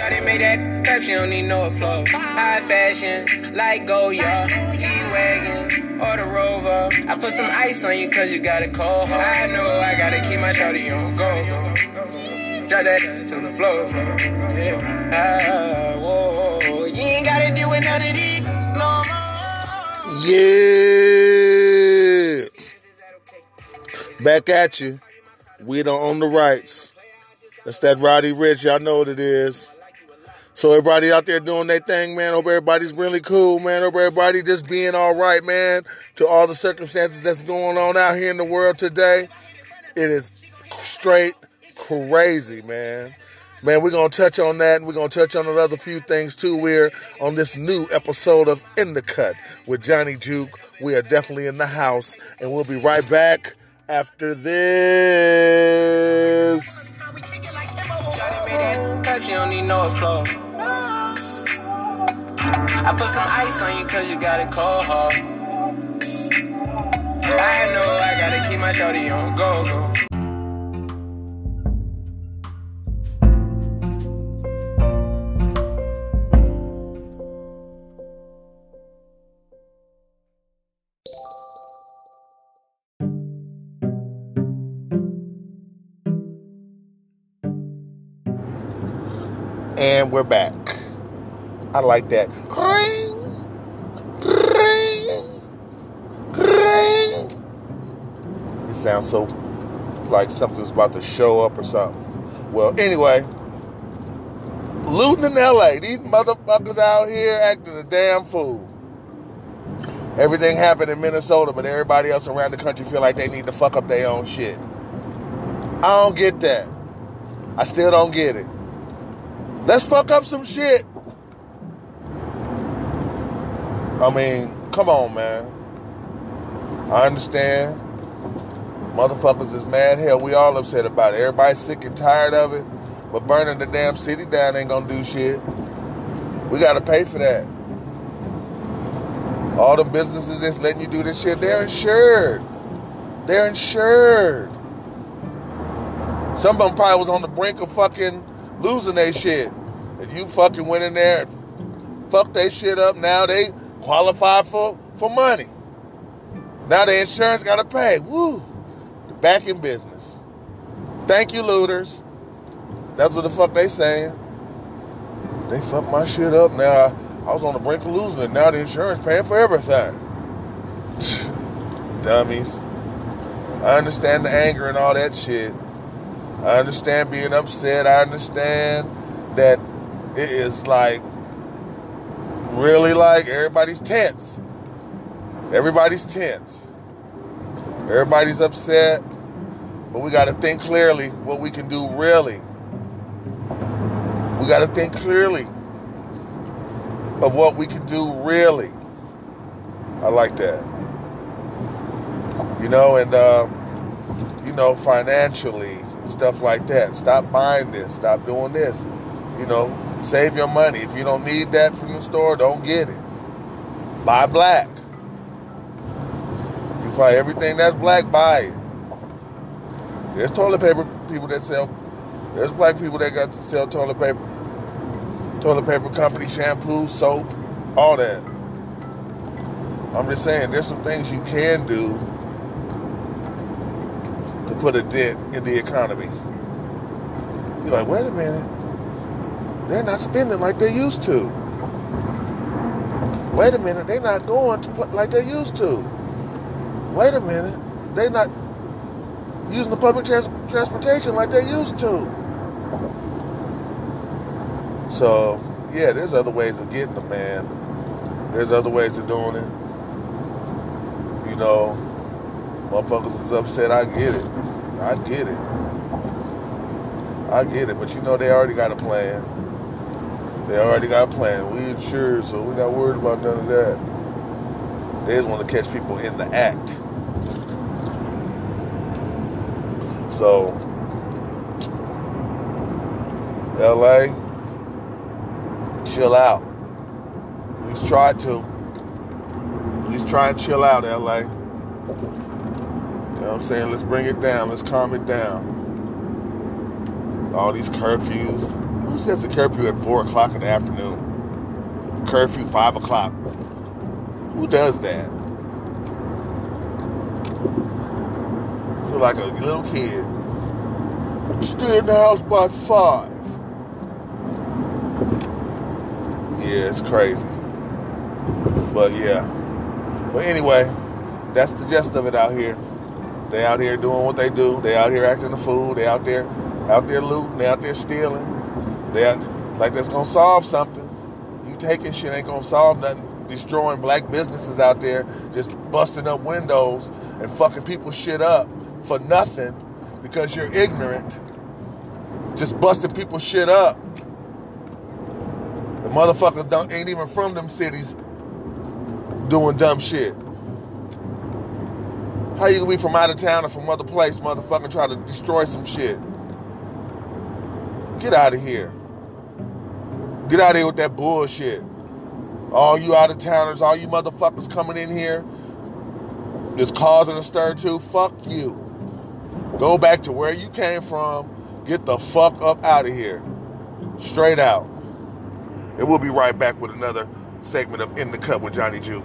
Shawty made that clap, she don't need no applause. High fashion, like Goyard, G-Wagon, or the Rover. I put some ice on you cause you got a cold heart. I know I gotta keep my shawty on go. Drop that to the floor. Yeah. Ah, whoa. You ain't gotta deal with none of these no more. Yeah. Back at you. We don't own the rights. That's that Roddy Ricch. Y'all know what it is. So everybody out there doing their thing, man. Hope everybody's really cool, man. Hope everybody just being all right, man. To all the circumstances that's going on out here in the world today. It is straight crazy, man. Man, we're to touch on that and we're to touch on another few things too. We're on this new episode of In the Cut with Johnny Juke. We are definitely in the house and we'll be right back after this. Shawty made that clap, she don't need no applause. I put some ice on you cause you got a cold heart. I know I gotta keep my shawty on go go. And we're back. I like that. Ring, ring, ring. It sounds so like something's about to show up or something. Well, anyway, looting in LA. These motherfuckers out here acting a damn fool. Everything happened in Minnesota, but everybody else around the country feel like they need to fuck up their own shit. I don't get that. I still don't get it. Let's fuck up some shit. I mean, come on, man. I understand. Motherfuckers is mad hell. We all upset about it. Everybody's sick and tired of it. But burning the damn city down ain't gonna do shit. We gotta pay for that. All the businesses that's letting you do this shit, they're insured. They're insured. Some of them probably was on the brink of fucking losing their shit. And you fucking went in there and fucked their shit up. Now they qualify for, for money. Now the insurance gotta pay. Woo. Back in business. Thank you, looters. That's what the fuck they saying. They fucked my shit up. Now I, I was on the brink of losing it. Now the insurance paying for everything. Dummies. I understand the anger and all that shit. I understand being upset. I understand that it is like really like everybody's tense. Everybody's tense. Everybody's upset. But we got to think clearly what we can do really. We got to think clearly of what we can do really. I like that. You know, and, uh, you know, financially, stuff like that. Stop buying this. Stop doing this. You know, save your money. If you don't need that from the store, don't get it. Buy black. You find everything that's black, buy it. There's toilet paper people that sell. There's black people that got to sell toilet paper. Toilet paper company, shampoo, soap, all that. I'm just saying, there's some things you can do to put a dent in the economy. You're like, wait a minute. They're not spending like they used to. Wait a minute. They're not going to like they used to. Wait a minute. They're not using the public trans- transportation like they used to. So, yeah, there's other ways of getting them, man. There's other ways of doing it. You know, motherfuckers is upset. I get it. I get it. I get it. But you know, they already got a plan. They already got a plan. We insured, so we're not worried about none of that. They just want to catch people in the act. So, LA, chill out. Please try to. Please try and chill out, LA. You know what I'm saying? Let's bring it down. Let's calm it down. All these curfews. Who sets a curfew at 4 o'clock in the afternoon? Curfew 5 o'clock. Who does that? Feel like a little kid. Stay in the house by 5. Yeah, it's crazy. But yeah. But anyway, that's the gist of it out here. They out here doing what they do. They out here acting a fool. They out there, out there looting. They out there stealing. Out, like that's gonna solve something. You taking shit ain't gonna solve nothing. Destroying black businesses out there, just busting up windows and fucking people shit up for nothing because you're ignorant. Just busting people shit up. The motherfuckers don't ain't even from them cities doing dumb shit. How you gonna be from out of town or from other place, motherfucking try to destroy some shit? Get out of here. Get out of here with that bullshit. All you out of towners, all you motherfuckers coming in here, just causing a stir too. Fuck you. Go back to where you came from. Get the fuck up out of here. Straight out. And we'll be right back with another segment of In the Cut with Johnny Juke.